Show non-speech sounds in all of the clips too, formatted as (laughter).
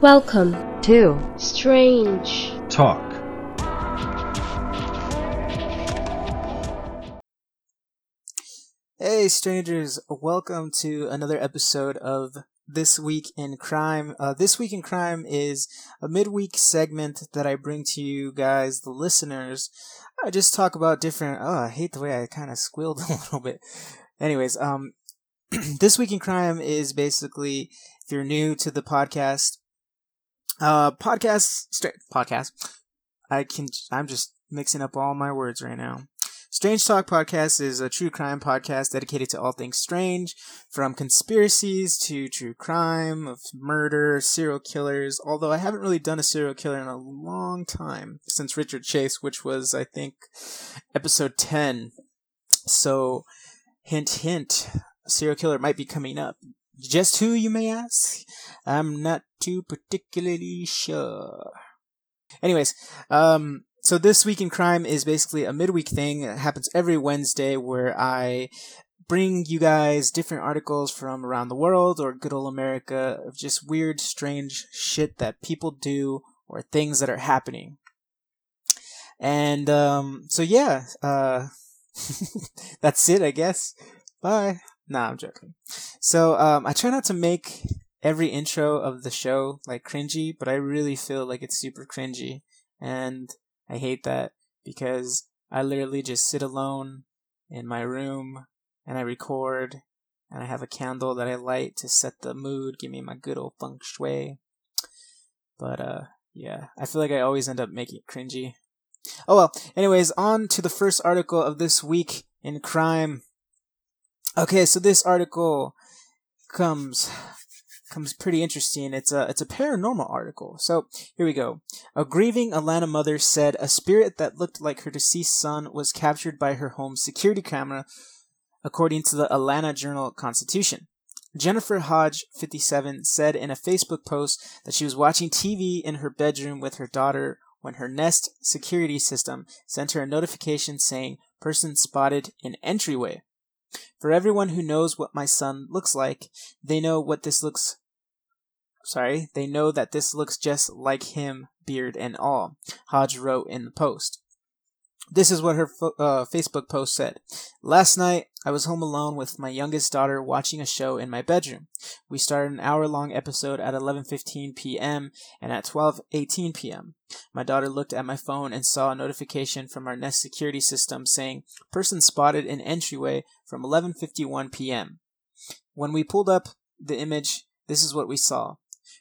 Welcome to Strange Talk. Hey, strangers! Welcome to another episode of This Week in Crime. Uh, this Week in Crime is a midweek segment that I bring to you guys, the listeners. I just talk about different. Oh, I hate the way I kind of squealed (laughs) a little bit. Anyways, um, (clears throat) This Week in Crime is basically if you're new to the podcast, uh, podcast, straight podcast. I can. I'm just mixing up all my words right now. Strange Talk Podcast is a true crime podcast dedicated to all things strange, from conspiracies to true crime, of murder, serial killers. Although I haven't really done a serial killer in a long time since Richard Chase, which was I think episode ten. So, hint, hint, serial killer might be coming up. Just who, you may ask? I'm not too particularly sure. Anyways, um, so this week in crime is basically a midweek thing. It happens every Wednesday where I bring you guys different articles from around the world or good old America of just weird, strange shit that people do or things that are happening. And um, so yeah, uh, (laughs) that's it, I guess. Bye. Nah, I'm joking. So um, I try not to make every intro of the show like cringy, but I really feel like it's super cringy, and I hate that because I literally just sit alone in my room and I record and I have a candle that I light to set the mood, give me my good old feng shui. But uh yeah, I feel like I always end up making it cringy. Oh well, anyways, on to the first article of this week in crime. Okay, so this article comes comes pretty interesting. It's a it's a paranormal article. So here we go. A grieving Atlanta mother said a spirit that looked like her deceased son was captured by her home's security camera, according to the Atlanta Journal Constitution. Jennifer Hodge, 57, said in a Facebook post that she was watching TV in her bedroom with her daughter when her Nest security system sent her a notification saying person spotted in entryway. For everyone who knows what my son looks like, they know what this looks sorry, they know that this looks just like him, beard and all, Hodge wrote in the post. This is what her fo- uh, Facebook post said. Last night, I was home alone with my youngest daughter watching a show in my bedroom. We started an hour-long episode at 11:15 p.m. and at 12:18 p.m. My daughter looked at my phone and saw a notification from our Nest security system saying person spotted in entryway from 11:51 p.m. When we pulled up the image, this is what we saw.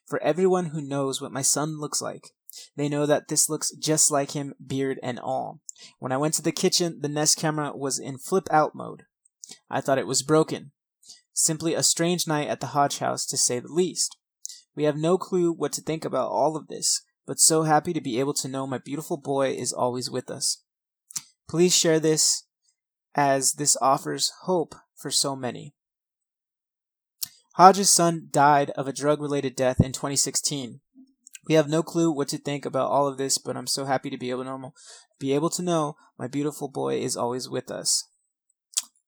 For everyone who knows what my son looks like, they know that this looks just like him, beard and all. When I went to the kitchen, the Nest camera was in flip out mode. I thought it was broken. Simply a strange night at the Hodge house, to say the least. We have no clue what to think about all of this, but so happy to be able to know my beautiful boy is always with us. Please share this as this offers hope for so many. Hodge's son died of a drug related death in 2016. We have no clue what to think about all of this, but I'm so happy to be able to know, be able to know my beautiful boy is always with us.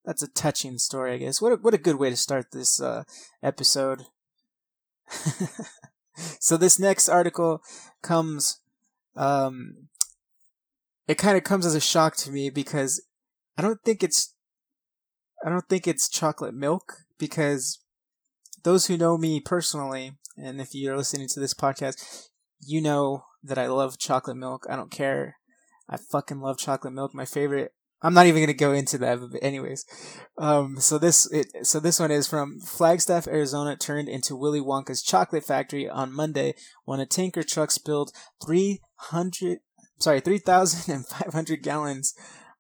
That's a touching story, I guess. What a, what a good way to start this uh, episode. (laughs) so this next article comes, um, it kind of comes as a shock to me because I don't think it's, I don't think it's chocolate milk because those who know me personally, and if you're listening to this podcast, you know that I love chocolate milk. I don't care. I fucking love chocolate milk. My favorite. I'm not even gonna go into that, but anyways. Um, so this it, so this one is from Flagstaff, Arizona, turned into Willy Wonka's chocolate factory on Monday when a tanker truck spilled 300, sorry, 3,500 gallons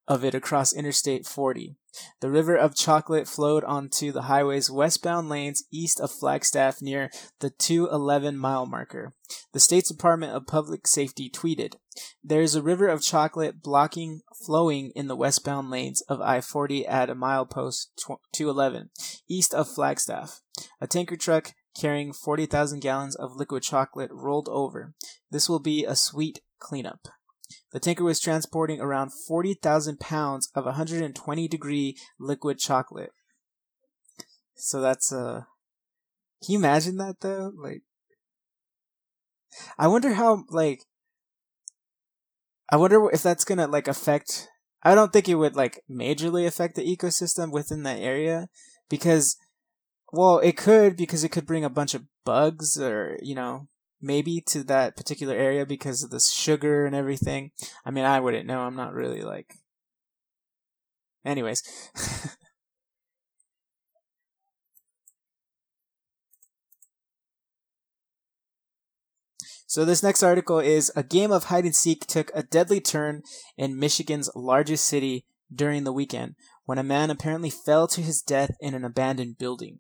of it across Interstate 40. The river of chocolate flowed onto the highway's westbound lanes east of Flagstaff near the 211 mile marker. The State's Department of Public Safety tweeted, There is a river of chocolate blocking flowing in the westbound lanes of I 40 at a milepost 211 east of Flagstaff. A tanker truck carrying 40,000 gallons of liquid chocolate rolled over. This will be a sweet cleanup. The tanker was transporting around 40,000 pounds of 120 degree liquid chocolate. So that's uh can you imagine that though? Like I wonder how like I wonder if that's gonna like affect. I don't think it would like majorly affect the ecosystem within that area because, well, it could because it could bring a bunch of bugs or you know maybe to that particular area because of the sugar and everything. I mean, I wouldn't know. I'm not really like. Anyways. (laughs) So this next article is a game of hide and seek took a deadly turn in Michigan's largest city during the weekend when a man apparently fell to his death in an abandoned building.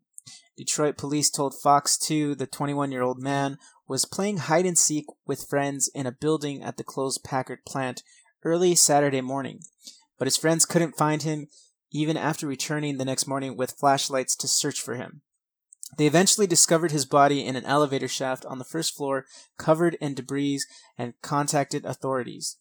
Detroit police told Fox 2 the 21-year-old man was playing hide and seek with friends in a building at the closed Packard plant early Saturday morning, but his friends couldn't find him even after returning the next morning with flashlights to search for him. They eventually discovered his body in an elevator shaft on the first floor, covered in debris, and contacted authorities.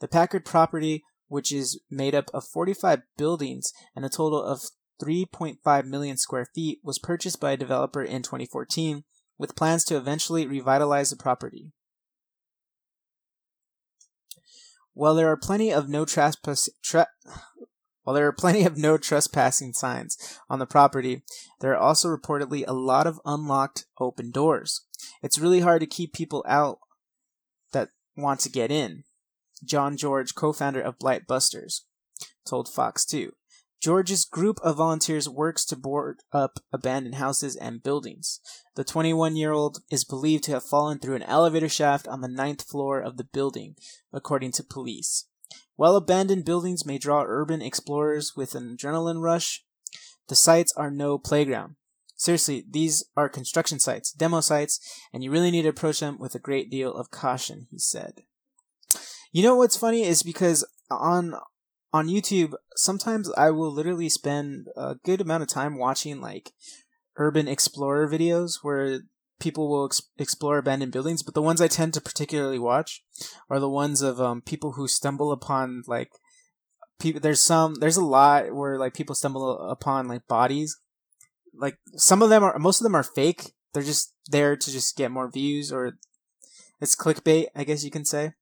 The Packard property, which is made up of 45 buildings and a total of 3.5 million square feet, was purchased by a developer in 2014 with plans to eventually revitalize the property. While there are plenty of no trespass, tra- while there are plenty of no trespassing signs on the property, there are also reportedly a lot of unlocked open doors. It's really hard to keep people out that want to get in. John George, co-founder of Blight Busters, told Fox 2. George's group of volunteers works to board up abandoned houses and buildings. The 21 year old is believed to have fallen through an elevator shaft on the ninth floor of the building, according to police. While abandoned buildings may draw urban explorers with an adrenaline rush, the sites are no playground. Seriously, these are construction sites, demo sites, and you really need to approach them with a great deal of caution, he said. You know what's funny is because on on YouTube, sometimes I will literally spend a good amount of time watching like urban explorer videos where people will ex- explore abandoned buildings, but the ones I tend to particularly watch are the ones of um, people who stumble upon like people. There's some. There's a lot where like people stumble upon like bodies. Like some of them are. Most of them are fake. They're just there to just get more views or it's clickbait, I guess you can say.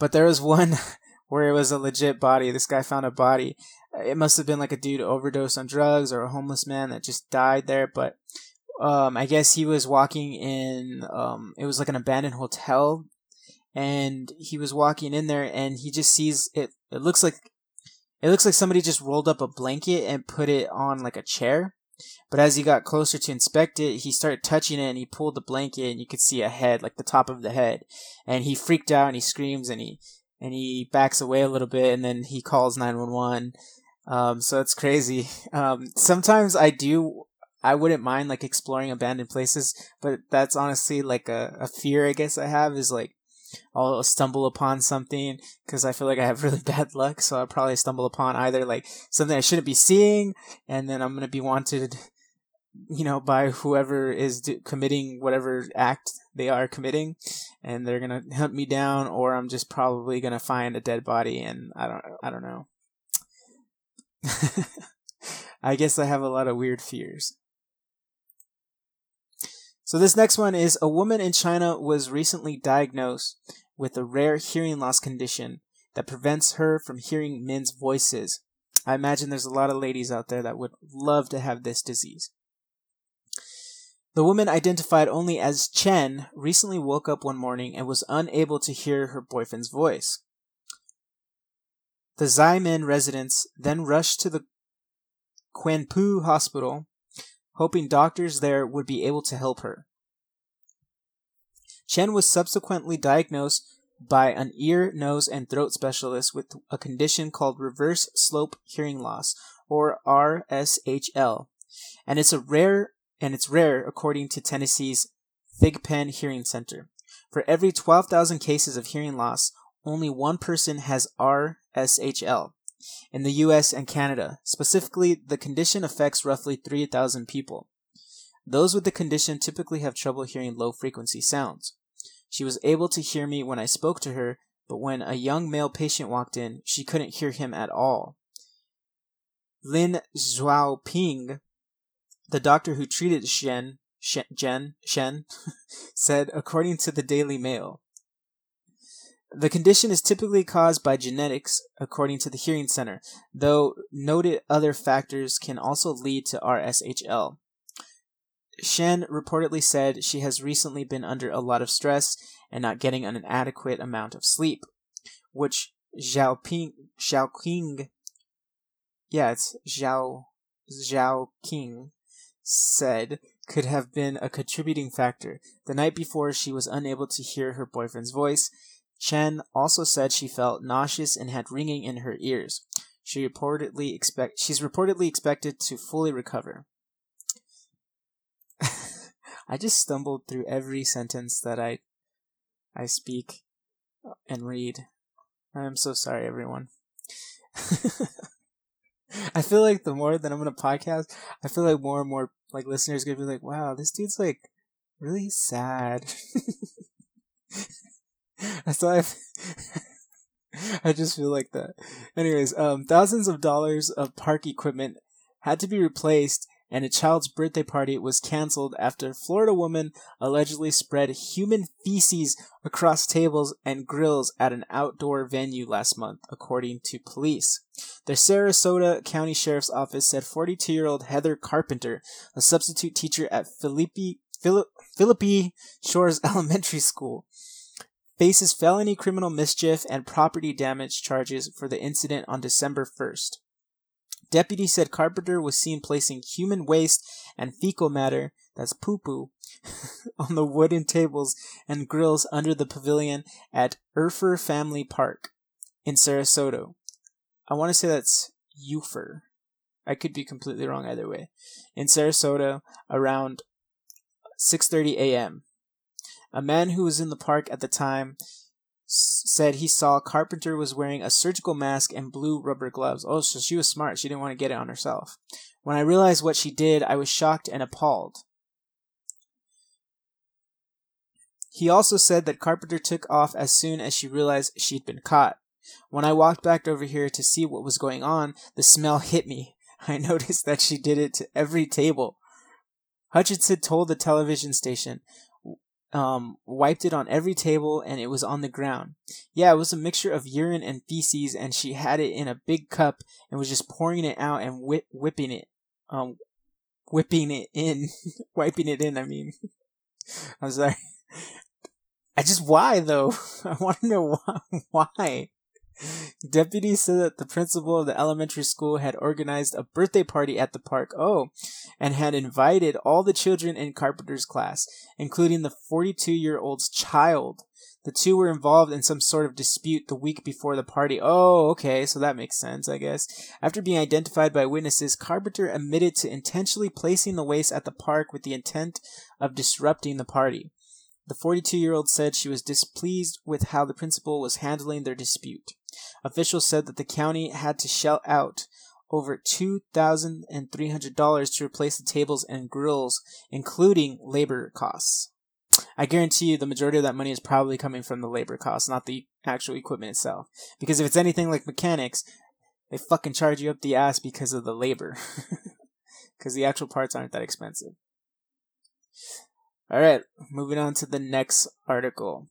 But there was (laughs) one where it was a legit body. This guy found a body. It must have been like a dude overdosed on drugs or a homeless man that just died there. But um, I guess he was walking in, um, it was like an abandoned hotel, and he was walking in there, and he just sees it. It looks like, it looks like somebody just rolled up a blanket and put it on like a chair. But as he got closer to inspect it, he started touching it, and he pulled the blanket, and you could see a head, like the top of the head, and he freaked out, and he screams, and he and he backs away a little bit, and then he calls nine one one. Um, so it's crazy. (laughs) Um, sometimes I do I wouldn't mind like exploring abandoned places, but that's honestly like a, a fear I guess I have is like I'll stumble upon something because I feel like I have (laughs) really bad luck. So I'll probably stumble upon either like something I shouldn't be seeing, and then I'm gonna be wanted, you know, by whoever is committing whatever act they are committing, and they're gonna hunt me down, or I'm just probably gonna find a dead body, and I don't, I don't know. (laughs) I guess I have a lot of weird fears. So this next one is a woman in China was recently diagnosed with a rare hearing loss condition that prevents her from hearing men's voices. I imagine there's a lot of ladies out there that would love to have this disease. The woman identified only as Chen recently woke up one morning and was unable to hear her boyfriend's voice. The Xiamen residents then rushed to the Quanpu hospital hoping doctors there would be able to help her. Chen was subsequently diagnosed by an ear, nose, and throat specialist with a condition called reverse slope hearing loss, or RSHL, and it's a rare and it's rare according to Tennessee's Thigpen Hearing Center. For every 12,000 cases of hearing loss, only one person has RSHL in the US and Canada. Specifically, the condition affects roughly 3,000 people. Those with the condition typically have trouble hearing low frequency sounds. She was able to hear me when I spoke to her, but when a young male patient walked in, she couldn't hear him at all. Lin Zhaoping, the doctor who treated Shen, Jen Shen (laughs) said, according to the Daily Mail. The condition is typically caused by genetics, according to the Hearing Center, though noted other factors can also lead to RSHL. Shen reportedly said she has recently been under a lot of stress and not getting an adequate amount of sleep, which Xiaoping, Xiaoqing, yeah, it's Xiao, Xiaoqing said could have been a contributing factor. The night before, she was unable to hear her boyfriend's voice. Chen also said she felt nauseous and had ringing in her ears. She reportedly expect she's reportedly expected to fully recover. (laughs) I just stumbled through every sentence that I I speak and read. I'm so sorry, everyone. (laughs) I feel like the more that I'm gonna podcast, I feel like more and more like listeners gonna be like, "Wow, this dude's like really sad." (laughs) That's why (laughs) I just feel like that. Anyways, um, thousands of dollars of park equipment had to be replaced and a child's birthday party was canceled after a Florida woman allegedly spread human feces across tables and grills at an outdoor venue last month, according to police. The Sarasota County Sheriff's Office said 42 year old Heather Carpenter, a substitute teacher at Philippi, Philippi Shores (laughs) Elementary School, faces felony criminal mischief and property damage charges for the incident on December 1st. Deputy said Carpenter was seen placing human waste and fecal matter, that's poo poo, (laughs) on the wooden tables and grills under the pavilion at Urfer Family Park in Sarasota. I want to say that's Ufer. I could be completely wrong either way. In Sarasota around 6:30 a.m. A man who was in the park at the time said he saw Carpenter was wearing a surgical mask and blue rubber gloves. Oh, so she was smart. She didn't want to get it on herself. When I realized what she did, I was shocked and appalled. He also said that Carpenter took off as soon as she realized she'd been caught. When I walked back over here to see what was going on, the smell hit me. (laughs) I noticed that she did it to every table. Hutchinson told the television station, um, wiped it on every table and it was on the ground. Yeah, it was a mixture of urine and feces, and she had it in a big cup and was just pouring it out and whip, whipping it, um, whipping it in, (laughs) wiping it in. I mean, (laughs) I'm sorry. I just why though? (laughs) I want to know why. Why? Deputies said that the principal of the elementary school had organized a birthday party at the park. Oh, and had invited all the children in Carpenter's class, including the 42 year old's child. The two were involved in some sort of dispute the week before the party. Oh, okay, so that makes sense, I guess. After being identified by witnesses, Carpenter admitted to intentionally placing the waste at the park with the intent of disrupting the party. The 42 year old said she was displeased with how the principal was handling their dispute. Officials said that the county had to shell out over $2,300 to replace the tables and grills, including labor costs. I guarantee you the majority of that money is probably coming from the labor costs, not the actual equipment itself. Because if it's anything like mechanics, they fucking charge you up the ass because of the labor. (laughs) Because the actual parts aren't that expensive. Alright, moving on to the next article.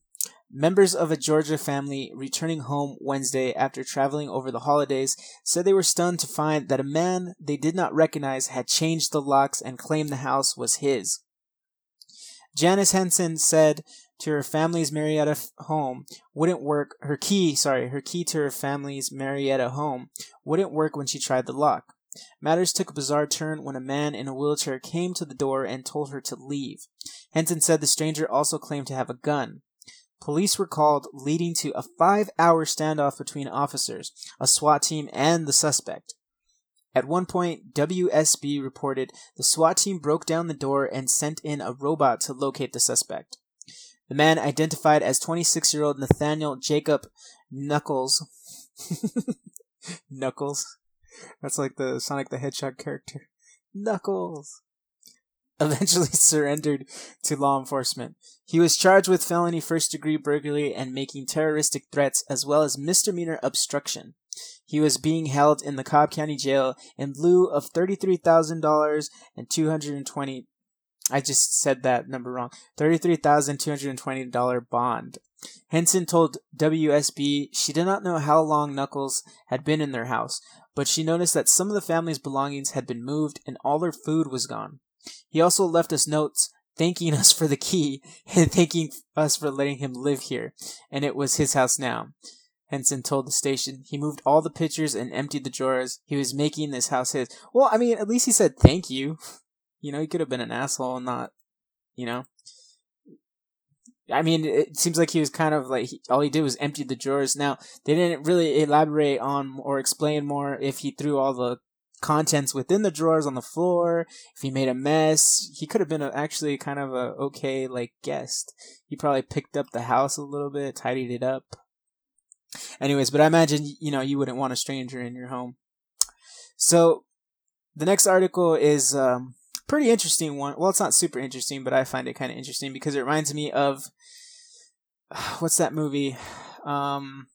Members of a Georgia family returning home Wednesday after traveling over the holidays said they were stunned to find that a man they did not recognize had changed the locks and claimed the house was his. Janice Henson said to her family's Marietta home wouldn't work. Her key, sorry, her key to her family's Marietta home wouldn't work when she tried the lock. Matters took a bizarre turn when a man in a wheelchair came to the door and told her to leave. Henson said the stranger also claimed to have a gun. Police were called, leading to a five hour standoff between officers, a SWAT team, and the suspect. At one point, WSB reported the SWAT team broke down the door and sent in a robot to locate the suspect. The man, identified as 26 year old Nathaniel Jacob Knuckles. (laughs) Knuckles. That's like the Sonic the Hedgehog character. Knuckles eventually (laughs) surrendered to law enforcement. He was charged with felony first degree burglary and making terroristic threats as well as misdemeanor obstruction. He was being held in the Cobb County Jail in lieu of $33,000 and 220 I just said that number wrong. $33,220 bond. Henson told WSB she did not know how long Knuckles had been in their house, but she noticed that some of the family's belongings had been moved and all their food was gone. He also left us notes thanking us for the key (laughs) and thanking us for letting him live here, and it was his house now. Henson told the station. He moved all the pictures and emptied the drawers. He was making this house his. Well, I mean, at least he said thank you. (laughs) You know, he could have been an asshole and not, you know. I mean, it seems like he was kind of like he, all he did was empty the drawers. Now they didn't really elaborate on or explain more if he threw all the contents within the drawers on the floor, if he made a mess. He could have been a, actually kind of a okay like guest. He probably picked up the house a little bit, tidied it up. Anyways, but I imagine you know you wouldn't want a stranger in your home. So the next article is um, pretty interesting one. Well, it's not super interesting, but I find it kind of interesting because it reminds me of (sighs) what's that movie? Um,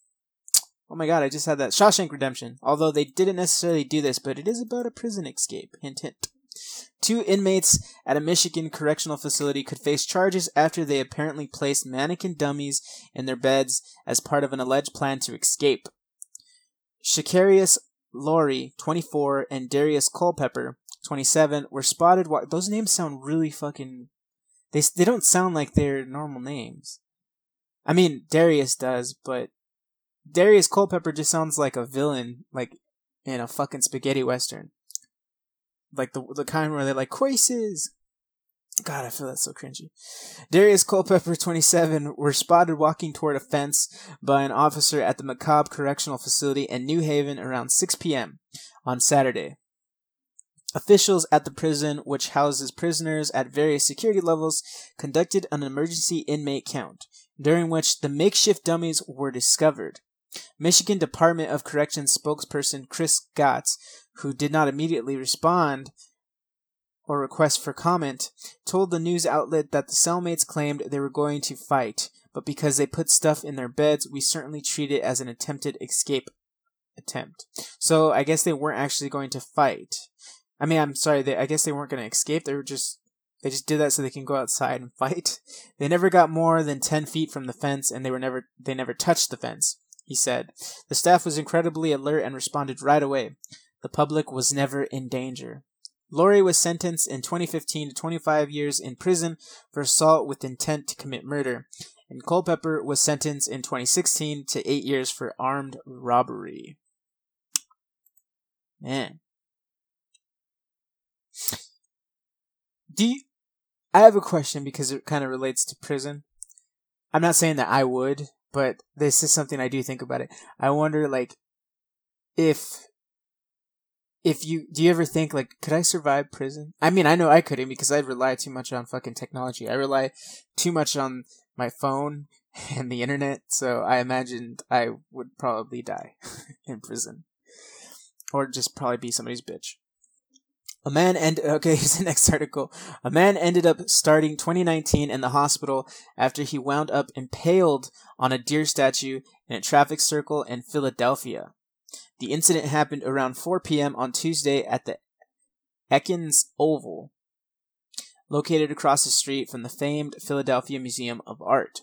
oh my god, I just had that Shawshank Redemption. Although they didn't necessarily do this, but it is about a prison escape. Hint, hint. Two inmates at a Michigan correctional facility could face charges after they apparently placed mannequin dummies in their beds as part of an alleged plan to escape. Shakarius Laurie, 24, and Darius Culpepper, 27, were spotted. Wa- Those names sound really fucking. They, they don't sound like their normal names. I mean, Darius does, but Darius Culpepper just sounds like a villain, like in a fucking spaghetti western. Like the the kind where they're like Quaces. God, I feel that so cringy. Darius Culpepper, 27, were spotted walking toward a fence by an officer at the Macomb Correctional Facility in New Haven around 6 p.m. on Saturday. Officials at the prison, which houses prisoners at various security levels, conducted an emergency inmate count, during which the makeshift dummies were discovered. Michigan Department of Corrections spokesperson Chris Gautz, who did not immediately respond or request for comment, told the news outlet that the cellmates claimed they were going to fight, but because they put stuff in their beds, we certainly treat it as an attempted escape attempt. So I guess they weren't actually going to fight. I mean, I'm sorry, they, I guess they weren't going to escape. They were just they just did that so they can go outside and fight. (laughs) They never got more than 10 feet from the fence and they were never they never touched the fence, he said. The staff was incredibly alert and responded right away. The public was never in danger. Laurie was sentenced in 2015 to 25 years in prison for assault with intent to commit murder, and Culpepper was sentenced in 2016 to 8 years for armed robbery. Man. Do you, I have a question because it kind of relates to prison. I'm not saying that I would, but this is something I do think about it. I wonder, like, if if you do you ever think like could i survive prison? I mean i know i couldn't because i rely too much on fucking technology. I rely too much on my phone (laughs) and the internet so i imagined i would probably die (laughs) in prison. Or just probably be somebody's bitch a man and (laughs) okay, here's the next article. A man ended up starting 2019 in the hospital after he wound up impaled on a deer statue in a traffic circle in Philadelphia. The incident happened around 4 p.m. on Tuesday at the Eakins Oval, located across the street from the famed Philadelphia Museum of Art.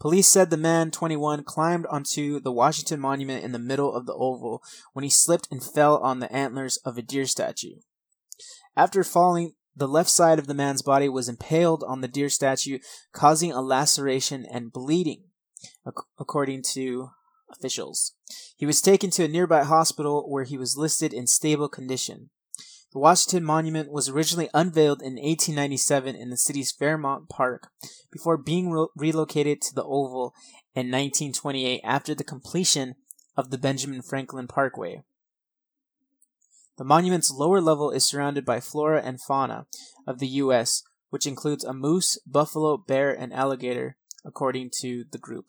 Police said the man, 21, climbed onto the Washington Monument in the middle of the oval when he slipped and fell on the antlers of a deer statue. After falling, the left side of the man's body was impaled on the deer statue, causing a laceration and bleeding, according to officials. He was taken to a nearby hospital where he was listed in stable condition. The Washington Monument was originally unveiled in 1897 in the city's Fairmount Park before being re- relocated to the Oval in 1928 after the completion of the Benjamin Franklin Parkway. The monument's lower level is surrounded by flora and fauna of the U.S., which includes a moose, buffalo, bear, and alligator, according to the group.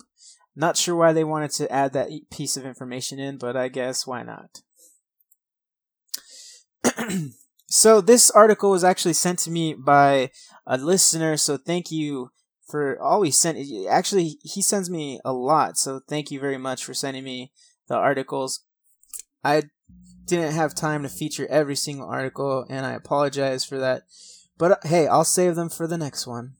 Not sure why they wanted to add that piece of information in, but I guess why not? So this article was actually sent to me by a listener, so thank you for always send. Actually, he sends me a lot, so thank you very much for sending me the articles. I didn't have time to feature every single article, and I apologize for that. But uh, hey, I'll save them for the next one.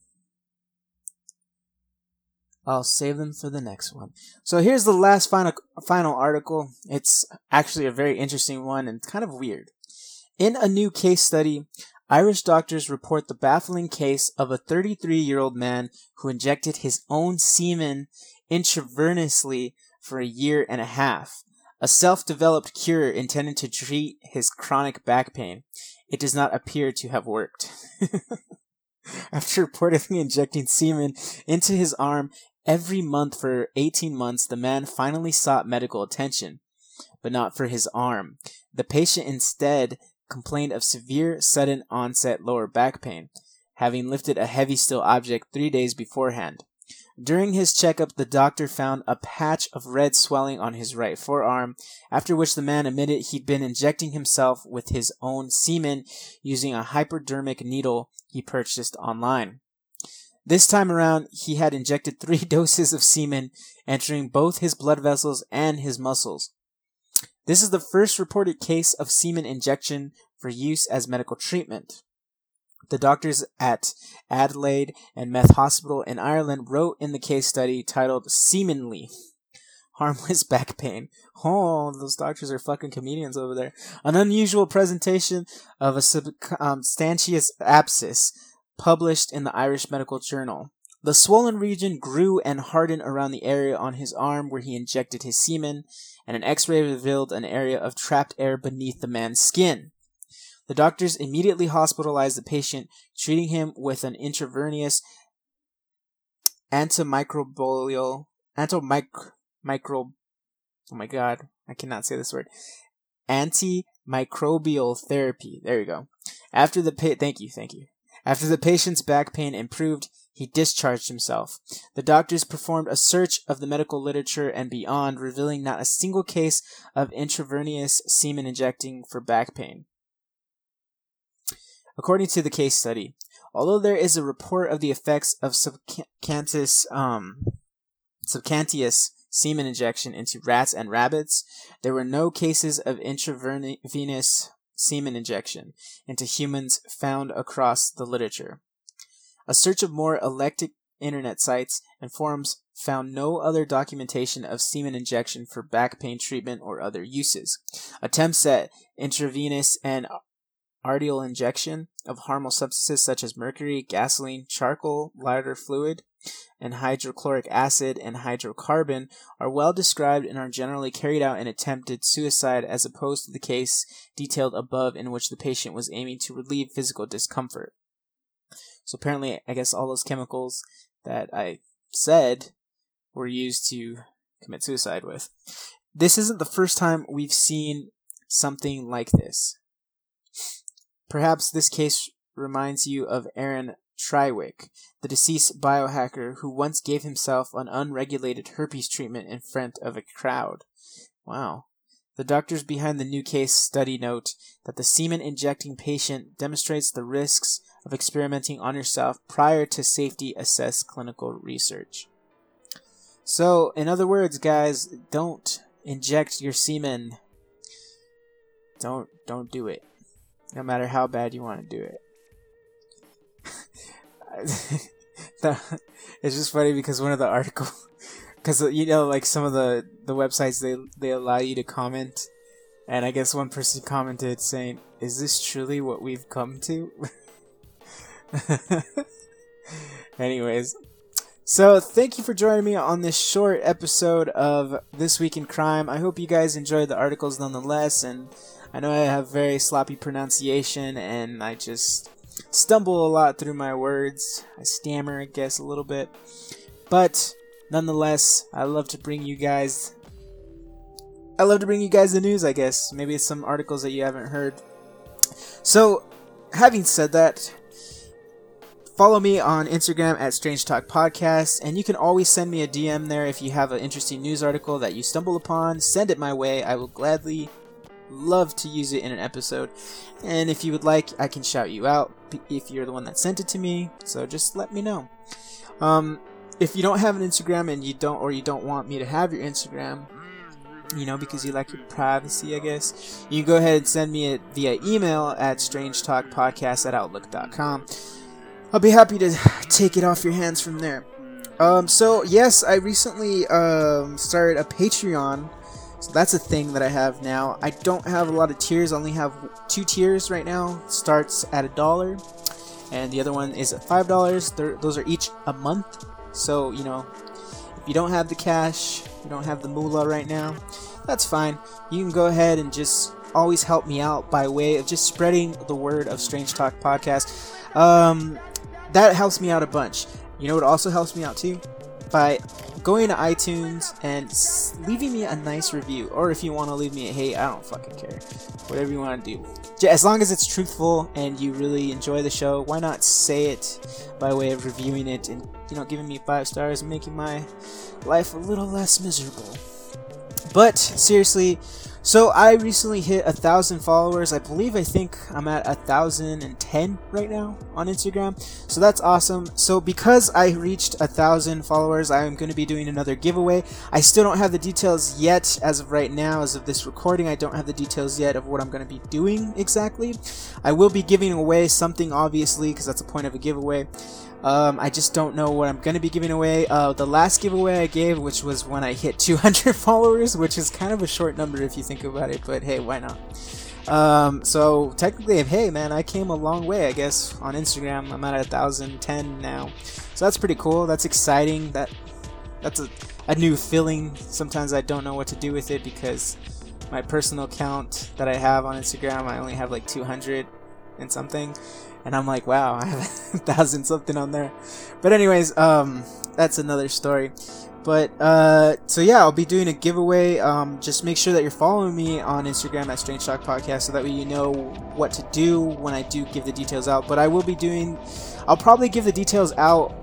I'll save them for the next one. So here's the last final final article. It's actually a very interesting one and kind of weird. In a new case study, Irish doctors report the baffling case of a 33 year old man who injected his own semen intravenously for a year and a half. A self developed cure intended to treat his chronic back pain. It does not appear to have worked. (laughs) After reportedly injecting semen into his arm Every month for 18 months, the man finally sought medical attention, but not for his arm. The patient instead complained of severe sudden onset lower back pain, having lifted a heavy steel object three days beforehand. During his checkup, the doctor found a patch of red swelling on his right forearm, after which the man admitted he'd been injecting himself with his own semen using a hypodermic needle he purchased online. This time around, he had injected three (laughs) doses of semen, entering both his blood vessels and his muscles. This is the first reported case of semen injection for use as medical treatment. The doctors at Adelaide and Meath Hospital in Ireland wrote in the case study titled Semenly Harmless (laughs) Back Pain. Oh, those doctors are fucking comedians over there. An unusual presentation of a substantious um, abscess published in the Irish Medical Journal. The swollen region grew and hardened around the area on his arm where he injected his semen, and an x ray revealed an area of trapped air beneath the man's skin. The doctors immediately hospitalized the patient, treating him with an intravenous antimicrobial antimicro oh my god, I cannot say this word. Antimicrobial therapy. There you go. After the pa- thank you, thank you. After the patient's back pain improved, he discharged himself. The doctors performed a search of the medical literature and beyond, revealing not a single case of intravenous semen injecting for back pain. According to the case study, although there is a report of the effects of subcutaneous, um, semen injection into rats and rabbits, there were no cases of intravenous semen injection into humans found across the literature. A search of more eclectic internet sites and forums found no other documentation of semen injection for back pain treatment or other uses. Attempts at intravenous and arterial injection of harmful substances such as mercury, gasoline, charcoal, lighter fluid, and hydrochloric acid and hydrocarbon are well described and are generally carried out in attempted suicide as opposed to the case detailed above in which the patient was aiming to relieve physical discomfort. So apparently, I guess all those chemicals that I said were used to commit suicide with. This isn't the first time we've seen something like this. Perhaps this case reminds you of Aaron Traywick, the deceased biohacker who once gave himself an unregulated herpes treatment in front of a crowd. Wow. The doctors behind the new case study note that the semen injecting patient demonstrates the risks of experimenting on yourself prior to safety assessed clinical research. So, in other words, guys, don't inject your semen. Don't don't do it. No matter how bad you want to do it. (laughs) it's just funny because one of the article (laughs) because you know like some of the the websites they they allow you to comment and i guess one person commented saying is this truly what we've come to (laughs) (laughs) anyways so thank you for joining me on this short episode of this week in crime i hope you guys enjoyed the articles nonetheless and i know i have very sloppy pronunciation and i just stumble a lot through my words. I stammer, I guess, a little bit. But nonetheless, I love to bring you guys. I love to bring you guys the news, I guess. Maybe some articles that you haven't heard. So, having said that, follow me on Instagram at Strange Talk Podcast, and you can always send me a DM there if you have an interesting news article that you stumble upon. Send it my way. I will gladly love to use it in an episode. And if you would like, I can shout you out if you're the one that sent it to me. So just let me know. Um, if you don't have an Instagram and you don't, or you don't want me to have your Instagram, you know, because you like your privacy, I guess, you can go ahead and send me it via email at strangetalkpodcast at outlook.com. I'll be happy to take it off your hands from there. Um, so yes, I recently um, started a Patreon. So that's a thing that I have now. I don't have a lot of tiers. I only have two tiers right now. Starts at a dollar, and the other one is at five dollars. Those are each a month. So you know, if you don't have the cash, you don't have the moolah right now, that's fine. You can go ahead and just always help me out by way of just spreading the word of Strange Talk Podcast. Um, that helps me out a bunch. You know what also helps me out too? By going to iTunes and leaving me a nice review. Or if you want to leave me a hate, I don't fucking care. Whatever you want to do. As long as it's truthful and you really enjoy the show, why not say it by way of reviewing it and, you know, giving me five stars and making my life a little less miserable. But seriously, so I recently hit a thousand followers. I believe I think I'm at a thousand and ten right now on Instagram. So that's awesome. So because I reached a thousand followers, I am going to be doing another giveaway. I still don't have the details yet as of right now, as of this recording. I don't have the details yet of what I'm going to be doing exactly. I will be giving away something obviously because that's the point of a giveaway. Um, I just don't know what I'm going to be giving away. Uh, the last giveaway I gave, which was when I hit (laughs) 200 followers, which is kind of a short number if you think about it, but hey, why not? Um, so technically, hey man, I came a long way, I guess, on Instagram. I'm at thousand ten now, so that's pretty cool. That's exciting. That that's a, a new feeling. Sometimes I don't know what to do with it because my personal account that I have on Instagram, I only have like 200 and something, and I'm like, wow, (laughs) I have a thousand something on there. But anyways, um, that's another story. But uh, so yeah, I'll be doing a giveaway. Um, just make sure that you're following me on Instagram at Strange Talk Podcast, so that way you know what to do when I do give the details out. But I will be doing, I'll probably give the details out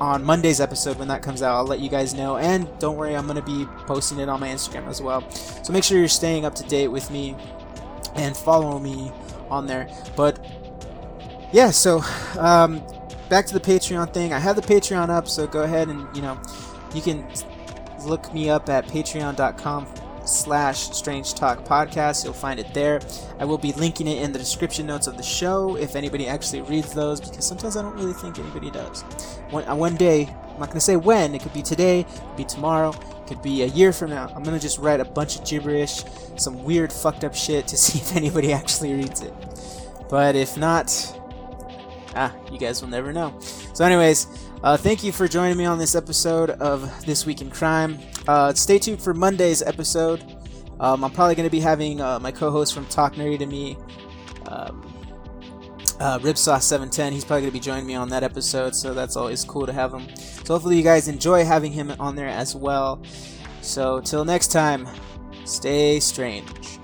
on Monday's episode when that comes out. I'll let you guys know. And don't worry, I'm gonna be posting it on my Instagram as well. So make sure you're staying up to date with me and follow me on there. But yeah, so um, back to the Patreon thing. I have the Patreon up, so go ahead and you know you can look me up at patreon.com slash strange talk podcast. You'll find it there. I will be linking it in the description notes of the show if anybody actually reads those because sometimes i don't really think anybody does. One, uh, one day i'm not going to say when it could be today could be tomorrow could be a year from now. I'm going to just write a bunch of gibberish some weird fucked up shit to (laughs) see if anybody actually reads it. But if not ah, you guys will never know. So, anyways, uh, thank you for joining me on this episode of This Week in Crime. Uh, stay tuned for Monday's episode. Um, I'm probably going to be having uh, my co-host from Talk Nerdy to Me, um, uh, Ribsauce710. He's probably going to be joining me on that episode, so that's always cool to have him. So hopefully you guys enjoy having him on there as well. So till next time, stay strange.